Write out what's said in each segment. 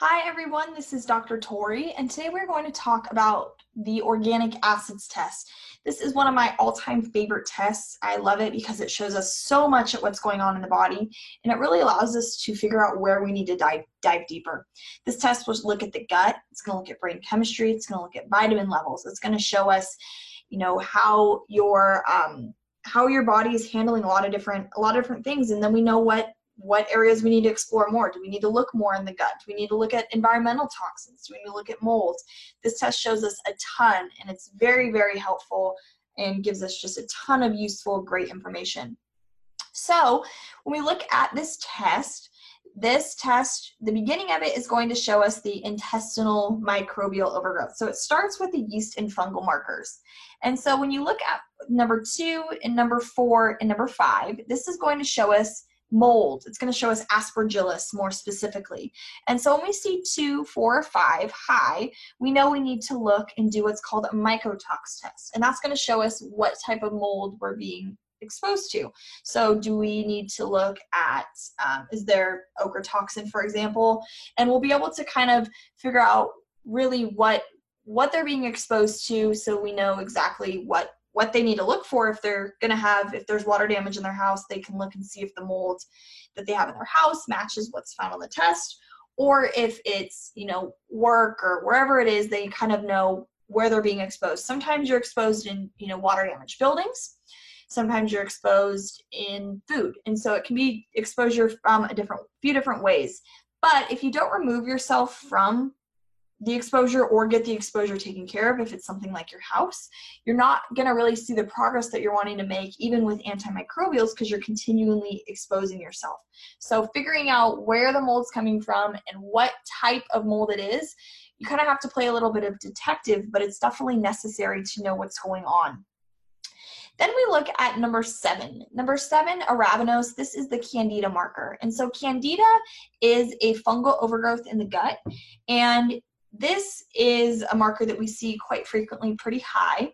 Hi everyone, this is Dr. Tori, and today we're going to talk about the organic acids test. This is one of my all-time favorite tests. I love it because it shows us so much of what's going on in the body, and it really allows us to figure out where we need to dive, dive deeper. This test will look at the gut, it's going to look at brain chemistry, it's going to look at vitamin levels, it's going to show us, you know, how your um, how your body is handling a lot of different a lot of different things, and then we know what what areas we need to explore more. Do we need to look more in the gut? Do we need to look at environmental toxins? Do we need to look at molds? This test shows us a ton and it's very, very helpful and gives us just a ton of useful, great information. So when we look at this test, this test, the beginning of it is going to show us the intestinal microbial overgrowth. So it starts with the yeast and fungal markers. And so when you look at number two and number four and number five, this is going to show us mold. It's going to show us aspergillus more specifically. And so when we see two, four, or five high, we know we need to look and do what's called a mycotox test. And that's going to show us what type of mold we're being exposed to. So do we need to look at, um, is there ochratoxin, for example? And we'll be able to kind of figure out really what what they're being exposed to so we know exactly what what they need to look for if they're going to have if there's water damage in their house they can look and see if the mold that they have in their house matches what's found on the test. Or if it's you know work or wherever it is they kind of know where they're being exposed. Sometimes you're exposed in you know water damaged buildings. Sometimes you're exposed in food. And so it can be exposure from a different few different ways. But if you don't remove yourself from the exposure or get the exposure taken care of if it's something like your house you're not going to really see the progress that you're wanting to make even with antimicrobials because you're continually exposing yourself so figuring out where the mold's coming from and what type of mold it is you kind of have to play a little bit of detective but it's definitely necessary to know what's going on then we look at number seven. Number seven, arabinose. This is the candida marker. And so candida is a fungal overgrowth in the gut. And this is a marker that we see quite frequently pretty high.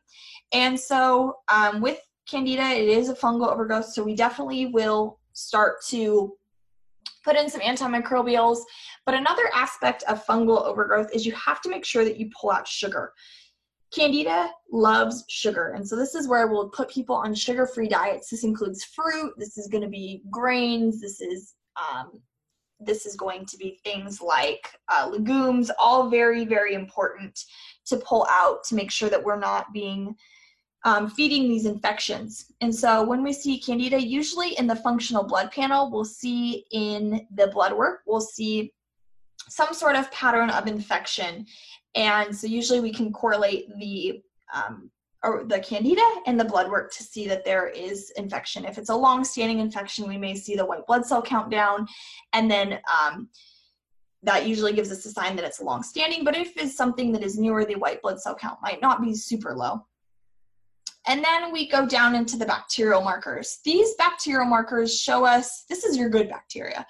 And so um, with candida, it is a fungal overgrowth, so we definitely will start to put in some antimicrobials. But another aspect of fungal overgrowth is you have to make sure that you pull out sugar. Candida loves sugar, and so this is where we'll put people on sugar-free diets. This includes fruit, this is gonna be grains, this is um, this is going to be things like uh, legumes, all very, very important to pull out to make sure that we're not being um, feeding these infections. And so when we see candida, usually in the functional blood panel, we'll see in the blood work, we'll see some sort of pattern of infection. And so usually we can correlate the um, the candida and the blood work to see that there is infection. If it's a long-standing infection, we may see the white blood cell count down, and then um, that usually gives us a sign that it's long-standing. But if it's something that is newer, the white blood cell count might not be super low. And then we go down into the bacterial markers. These bacterial markers show us, this is your good bacteria.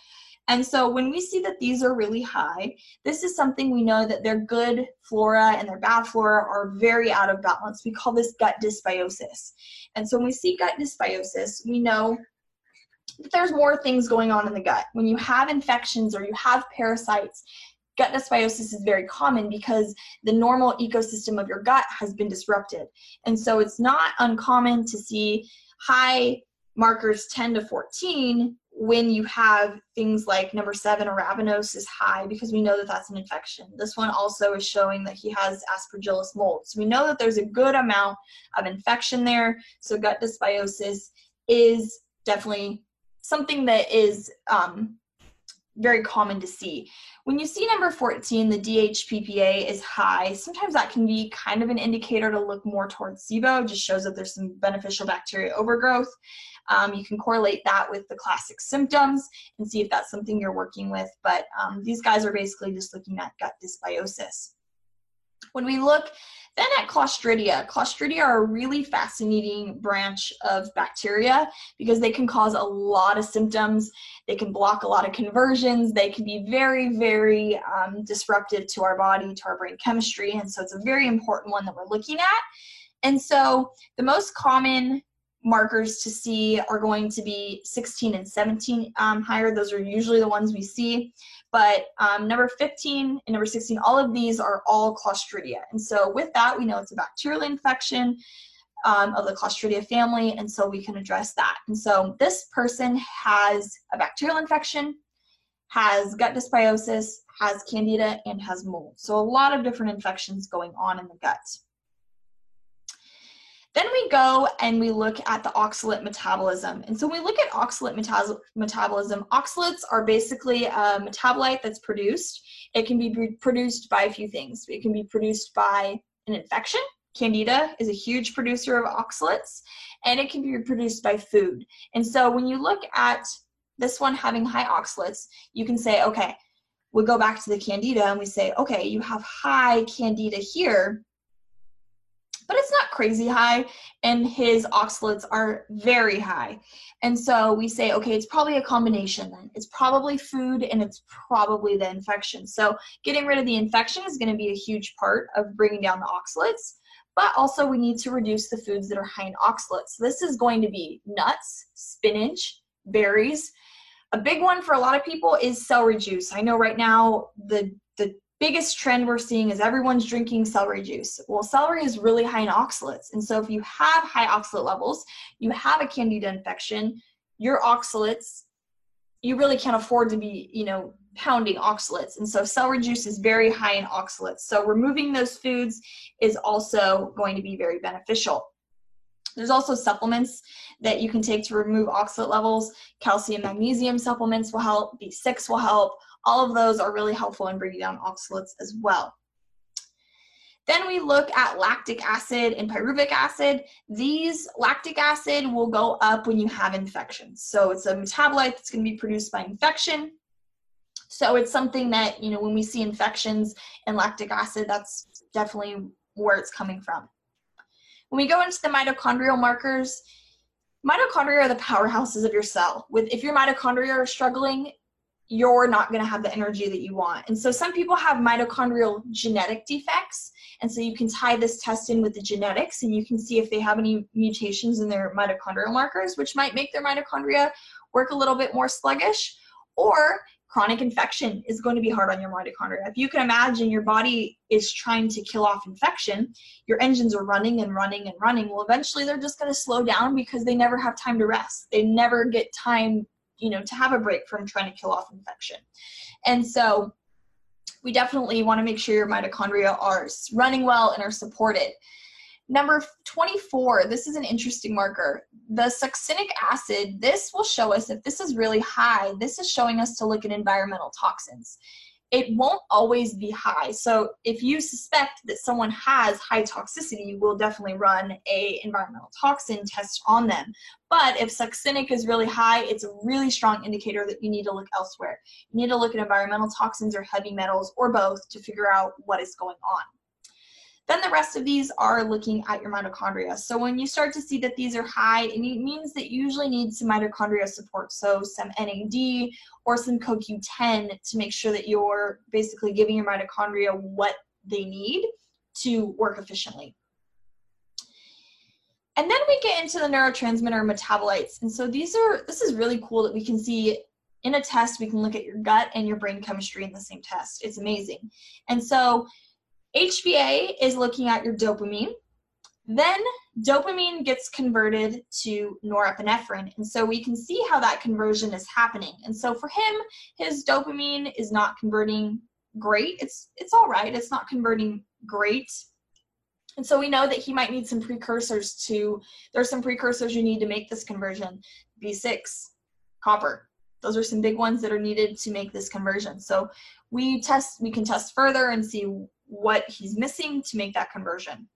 And so when we see that these are really high, this is something we know that their good flora and their bad flora are very out of balance. We call this gut dysbiosis. And so when we see gut dysbiosis, we know that there's more things going on in the gut. When you have infections or you have parasites, gut dysbiosis is very common because the normal ecosystem of your gut has been disrupted. And so it's not uncommon to see high markers 10 to 14 when you have things like number seven, arabinose is high because we know that that's an infection. This one also is showing that he has aspergillus mold. So we know that there's a good amount of infection there. So gut dysbiosis is definitely something that is um, very common to see. When you see number 14, the DHPPA is high, sometimes that can be kind of an indicator to look more towards SIBO, just shows that there's some beneficial bacteria overgrowth. Um, you can correlate that with the classic symptoms and see if that's something you're working with. But um, these guys are basically just looking at gut dysbiosis. When we look then at Clostridia, Clostridia are a really fascinating branch of bacteria because they can cause a lot of symptoms. They can block a lot of conversions. They can be very, very um, disruptive to our body, to our brain chemistry. And so it's a very important one that we're looking at. And so the most common markers to see are going to be 16 and 17 um, higher. Those are usually the ones we see. But um, number 15 and number 16, all of these are all Clostridia. And so with that, we know it's a bacterial infection um, of the Clostridia family, and so we can address that. And so this person has a bacterial infection, has gut dysbiosis, has candida, and has mold. So a lot of different infections going on in the gut. Then we go and we look at the oxalate metabolism. And so when we look at oxalate meta metabolism, oxalates are basically a metabolite that's produced. It can be produced by a few things. It can be produced by an infection. Candida is a huge producer of oxalates, and it can be produced by food. And so when you look at this one having high oxalates, you can say, okay, we go back to the candida and we say, okay, you have high candida here, but it's not crazy high, and his oxalates are very high. And so we say, okay, it's probably a combination then. It's probably food and it's probably the infection. So getting rid of the infection is going to be a huge part of bringing down the oxalates, but also we need to reduce the foods that are high in oxalates. So this is going to be nuts, spinach, berries. A big one for a lot of people is celery juice. I know right now the the biggest trend we're seeing is everyone's drinking celery juice. Well, celery is really high in oxalates. And so if you have high oxalate levels, you have a candida infection, your oxalates, you really can't afford to be, you know, pounding oxalates. And so celery juice is very high in oxalates. So removing those foods is also going to be very beneficial. There's also supplements that you can take to remove oxalate levels. Calcium, magnesium supplements will help. B6 will help. All of those are really helpful in bringing down oxalates as well. Then we look at lactic acid and pyruvic acid. These lactic acid will go up when you have infections. So it's a metabolite that's going to be produced by infection. So it's something that, you know, when we see infections and lactic acid, that's definitely where it's coming from. When we go into the mitochondrial markers, mitochondria are the powerhouses of your cell. With if your mitochondria are struggling, you're not going to have the energy that you want. And so some people have mitochondrial genetic defects. And so you can tie this test in with the genetics and you can see if they have any mutations in their mitochondrial markers, which might make their mitochondria work a little bit more sluggish. Or chronic infection is going to be hard on your mitochondria. If you can imagine your body is trying to kill off infection, your engines are running and running and running. Well, eventually they're just going to slow down because they never have time to rest. They never get time you know, to have a break from trying to kill off infection. And so we definitely want to make sure your mitochondria are running well and are supported. Number 24, this is an interesting marker. The succinic acid, this will show us if this is really high, this is showing us to look at environmental toxins it won't always be high. So if you suspect that someone has high toxicity, you will definitely run a environmental toxin test on them. But if succinic is really high, it's a really strong indicator that you need to look elsewhere. You need to look at environmental toxins or heavy metals or both to figure out what is going on. Then the rest of these are looking at your mitochondria. So when you start to see that these are high, it means that you usually need some mitochondria support. So some NAD or some CoQ10 to make sure that you're basically giving your mitochondria what they need to work efficiently. And then we get into the neurotransmitter metabolites. And so these are, this is really cool that we can see in a test, we can look at your gut and your brain chemistry in the same test. It's amazing. And so HVA is looking at your dopamine. Then dopamine gets converted to norepinephrine. And so we can see how that conversion is happening. And so for him, his dopamine is not converting great. It's it's all right. It's not converting great. And so we know that he might need some precursors to there's some precursors you need to make this conversion. B6, copper. Those are some big ones that are needed to make this conversion. So we test we can test further and see what he's missing to make that conversion.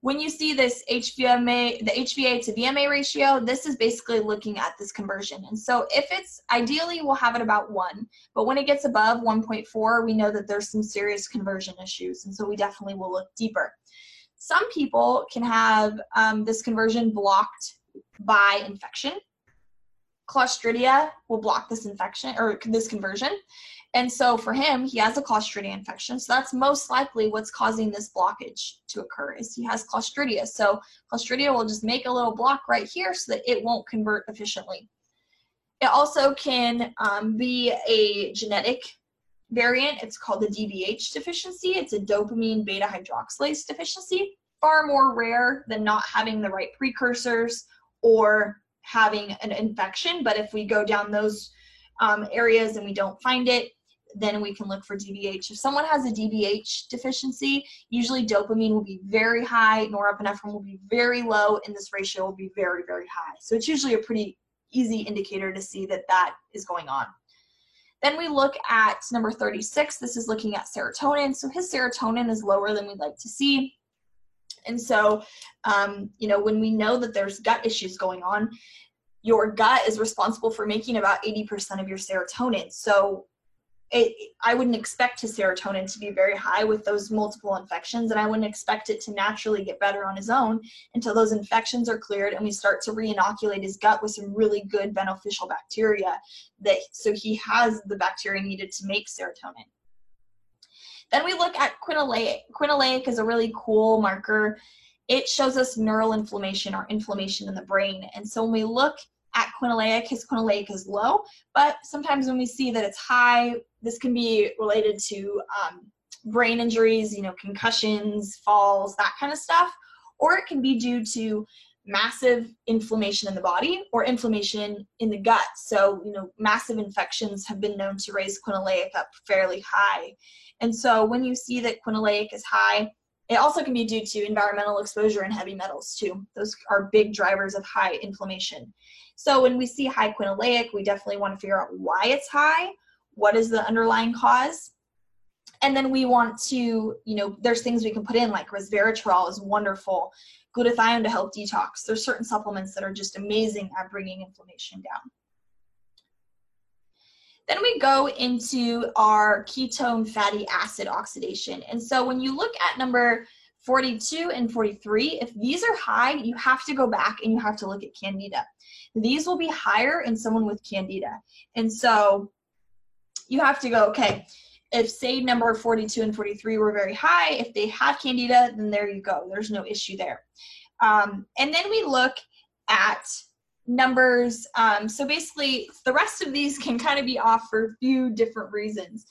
When you see this HVMA, the HVA to VMA ratio, this is basically looking at this conversion. And so if it's, ideally we'll have it about one, but when it gets above 1.4, we know that there's some serious conversion issues. And so we definitely will look deeper. Some people can have um, this conversion blocked by infection. Clostridia will block this infection or this conversion. And so for him, he has a Clostridia infection. So that's most likely what's causing this blockage to occur is he has Clostridia. So Clostridia will just make a little block right here so that it won't convert efficiently. It also can um, be a genetic variant. It's called the DBH deficiency. It's a dopamine beta hydroxylase deficiency. Far more rare than not having the right precursors or having an infection. But if we go down those um, areas and we don't find it, then we can look for DBH. If someone has a DBH deficiency, usually dopamine will be very high, norepinephrine will be very low, and this ratio will be very, very high. So it's usually a pretty easy indicator to see that that is going on. Then we look at number 36. This is looking at serotonin. So his serotonin is lower than we'd like to see. And so, um, you know, when we know that there's gut issues going on, your gut is responsible for making about 80% of your serotonin. So it, I wouldn't expect his serotonin to be very high with those multiple infections, and I wouldn't expect it to naturally get better on his own until those infections are cleared and we start to re-inoculate his gut with some really good beneficial bacteria that so he has the bacteria needed to make serotonin. Then we look at quinoleic. Quinoleic is a really cool marker. It shows us neural inflammation or inflammation in the brain. And so when we look at quinoleic, his quinoleic is low, but sometimes when we see that it's high, this can be related to um, brain injuries, you know, concussions, falls, that kind of stuff, or it can be due to massive inflammation in the body or inflammation in the gut. So, you know, massive infections have been known to raise quinoleic up fairly high. And so when you see that quinoleic is high, it also can be due to environmental exposure and heavy metals too. Those are big drivers of high inflammation. So when we see high quinoleic, we definitely want to figure out why it's high, what is the underlying cause, and then we want to, you know, there's things we can put in like resveratrol is wonderful, glutathione to help detox. There's certain supplements that are just amazing at bringing inflammation down. Then we go into our ketone fatty acid oxidation. And so when you look at number 42 and 43, if these are high, you have to go back and you have to look at candida. These will be higher in someone with candida. And so you have to go, okay, if say number 42 and 43 were very high, if they have candida, then there you go. There's no issue there. Um, and then we look at numbers. Um, so basically, the rest of these can kind of be off for a few different reasons.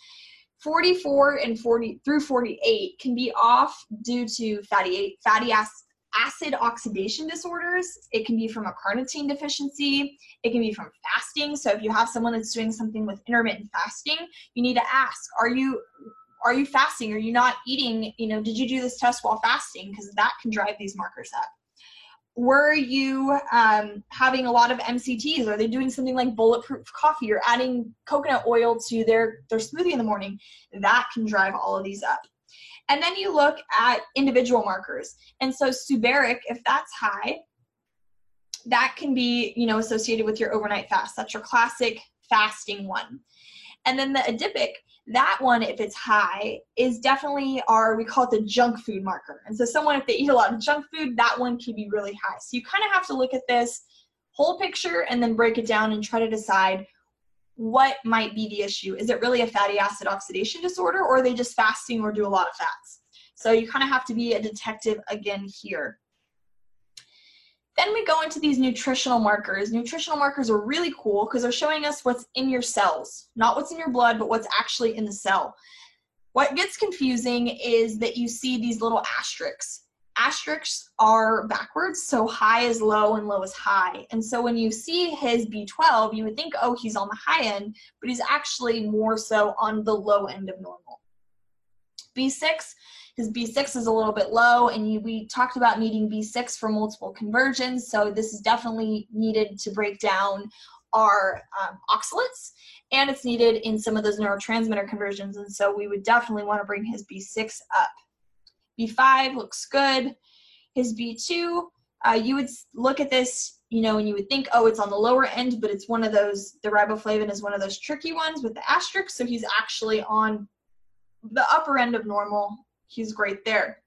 44 and 40 through 48 can be off due to fatty fatty acid acid oxidation disorders. It can be from a carnitine deficiency. It can be from fasting. So if you have someone that's doing something with intermittent fasting, you need to ask, are you are you fasting? Are you not eating? You know, did you do this test while fasting? Because that can drive these markers up. Were you um, having a lot of MCTs? Are they doing something like bulletproof coffee or adding coconut oil to their, their smoothie in the morning? That can drive all of these up. And then you look at individual markers. And so Suberic, if that's high, that can be, you know, associated with your overnight fast. That's your classic fasting one. And then the adipic, that one, if it's high, is definitely our, we call it the junk food marker. And so someone, if they eat a lot of junk food, that one can be really high. So you kind of have to look at this whole picture and then break it down and try to decide what might be the issue. Is it really a fatty acid oxidation disorder or are they just fasting or do a lot of fats? So you kind of have to be a detective again here. Then we go into these nutritional markers. Nutritional markers are really cool because they're showing us what's in your cells, not what's in your blood, but what's actually in the cell. What gets confusing is that you see these little asterisks asterisks are backwards, so high is low and low is high. And so when you see his B12, you would think, oh, he's on the high end, but he's actually more so on the low end of normal. B6, his B6 is a little bit low, and you, we talked about needing B6 for multiple conversions, so this is definitely needed to break down our um, oxalates, and it's needed in some of those neurotransmitter conversions, and so we would definitely want to bring his B6 up. B5 looks good. His B2, uh, you would look at this, you know, and you would think, oh, it's on the lower end, but it's one of those, the riboflavin is one of those tricky ones with the asterisk, so he's actually on the upper end of normal. He's great there.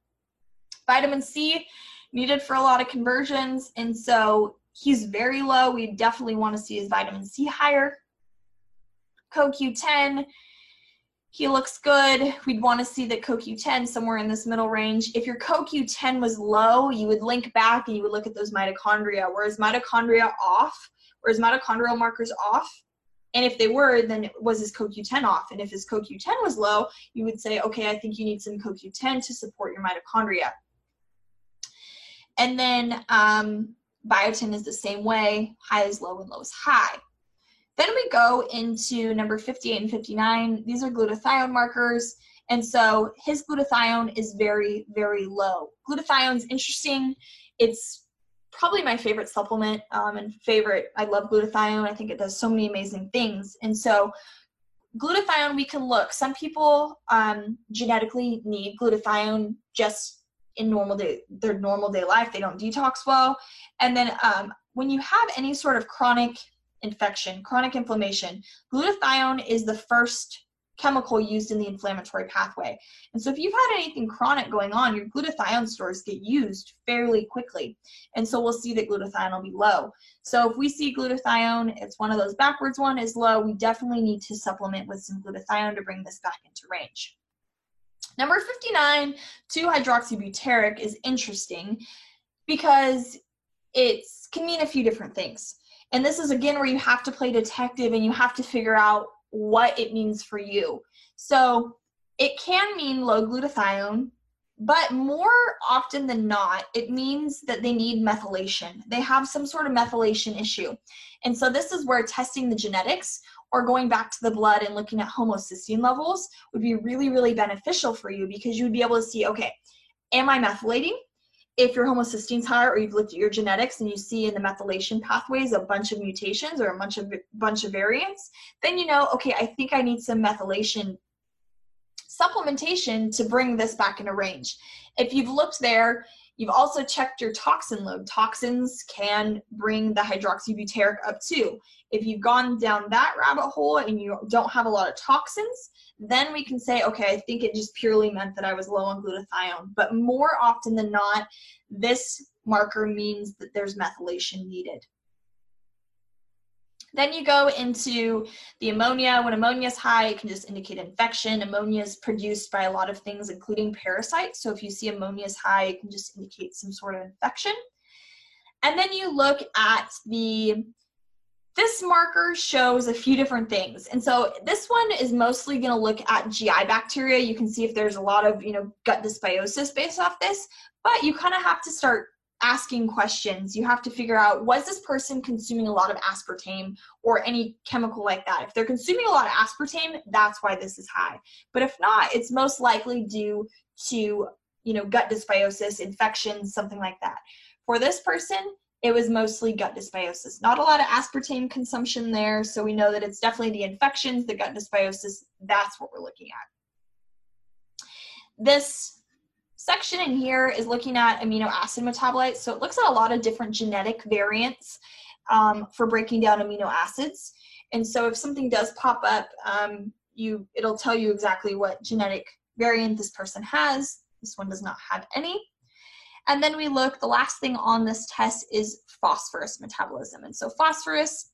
Vitamin C, needed for a lot of conversions, and so he's very low. We definitely want to see his vitamin C higher. CoQ10, he looks good. We'd want to see the CoQ10 somewhere in this middle range. If your CoQ10 was low, you would link back and you would look at those mitochondria, whereas mitochondria off Were his mitochondrial markers off? And if they were, then was his CoQ10 off? And if his CoQ10 was low, you would say, okay, I think you need some CoQ10 to support your mitochondria. And then um, biotin is the same way, high is low and low is high. Then we go into number 58 and 59. These are glutathione markers. And so his glutathione is very, very low. Glutathione is interesting. It's probably my favorite supplement um, and favorite. I love glutathione. I think it does so many amazing things. And so glutathione, we can look. Some people um, genetically need glutathione just in normal day, their normal day life. They don't detox well. And then um, when you have any sort of chronic infection, chronic inflammation, glutathione is the first chemical used in the inflammatory pathway. And so if you've had anything chronic going on, your glutathione stores get used fairly quickly. And so we'll see that glutathione will be low. So if we see glutathione, it's one of those backwards one is low, we definitely need to supplement with some glutathione to bring this back into range. Number 59, 2-hydroxybutyric is interesting because it can mean a few different things. And this is again where you have to play detective and you have to figure out what it means for you. So it can mean low glutathione, but more often than not, it means that they need methylation. They have some sort of methylation issue. And so this is where testing the genetics or going back to the blood and looking at homocysteine levels would be really, really beneficial for you because you would be able to see, okay, am I methylating? If your homocysteine's high or you've looked at your genetics and you see in the methylation pathways a bunch of mutations or a bunch of bunch of variants, then you know, okay, I think I need some methylation supplementation to bring this back into range. If you've looked there, you've also checked your toxin load. Toxins can bring the hydroxybutyric up too. If you've gone down that rabbit hole and you don't have a lot of toxins, then we can say, okay, I think it just purely meant that I was low on glutathione. But more often than not, this marker means that there's methylation needed. Then you go into the ammonia. When ammonia is high, it can just indicate infection. Ammonia is produced by a lot of things, including parasites. So if you see ammonia is high, it can just indicate some sort of infection. And then you look at the this marker shows a few different things. And so this one is mostly going to look at GI bacteria. You can see if there's a lot of, you know, gut dysbiosis based off this, but you kind of have to start asking questions. You have to figure out was this person consuming a lot of aspartame or any chemical like that? If they're consuming a lot of aspartame, that's why this is high. But if not, it's most likely due to, you know, gut dysbiosis, infections, something like that. For this person, it was mostly gut dysbiosis. Not a lot of aspartame consumption there, so we know that it's definitely the infections, the gut dysbiosis, that's what we're looking at. This section in here is looking at amino acid metabolites, so it looks at a lot of different genetic variants um, for breaking down amino acids. And so if something does pop up, um, you it'll tell you exactly what genetic variant this person has. This one does not have any. And then we look, the last thing on this test is phosphorus metabolism. And so phosphorus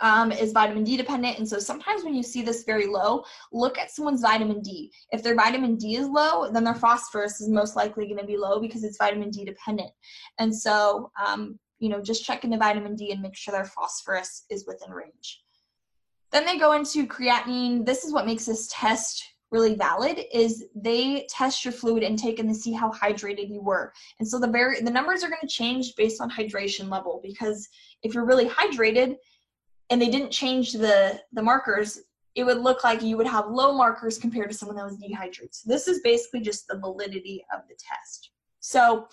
um, is vitamin D dependent. And so sometimes when you see this very low, look at someone's vitamin D. If their vitamin D is low, then their phosphorus is most likely going to be low because it's vitamin D dependent. And so, um, you know, just checking the vitamin D and make sure their phosphorus is within range. Then they go into creatinine. This is what makes this test really valid is they test your fluid intake and they see how hydrated you were. And so the very the numbers are going to change based on hydration level because if you're really hydrated and they didn't change the the markers, it would look like you would have low markers compared to someone that was dehydrated. So this is basically just the validity of the test. So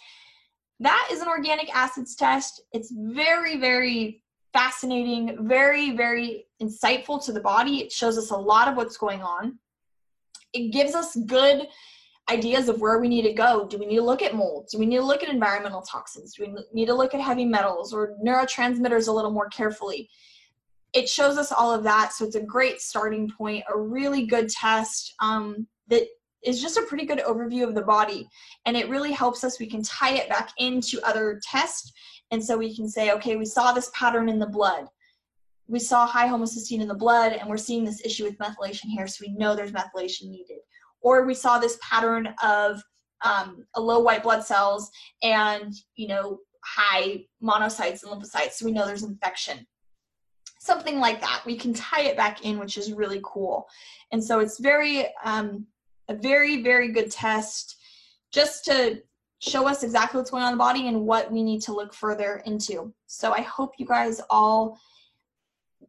that is an organic acids test. It's very, very fascinating, very, very insightful to the body. It shows us a lot of what's going on it gives us good ideas of where we need to go. Do we need to look at mold? Do we need to look at environmental toxins? Do we need to look at heavy metals or neurotransmitters a little more carefully? It shows us all of that, so it's a great starting point, a really good test um, that is just a pretty good overview of the body. And it really helps us, we can tie it back into other tests. And so we can say, okay, we saw this pattern in the blood we saw high homocysteine in the blood and we're seeing this issue with methylation here, so we know there's methylation needed. Or we saw this pattern of um, a low white blood cells and, you know, high monocytes and lymphocytes, so we know there's infection. Something like that. We can tie it back in, which is really cool. And so it's very, um, a very, very good test just to show us exactly what's going on in the body and what we need to look further into. So I hope you guys all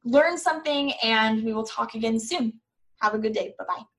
learn something and we will talk again soon. Have a good day. Bye bye.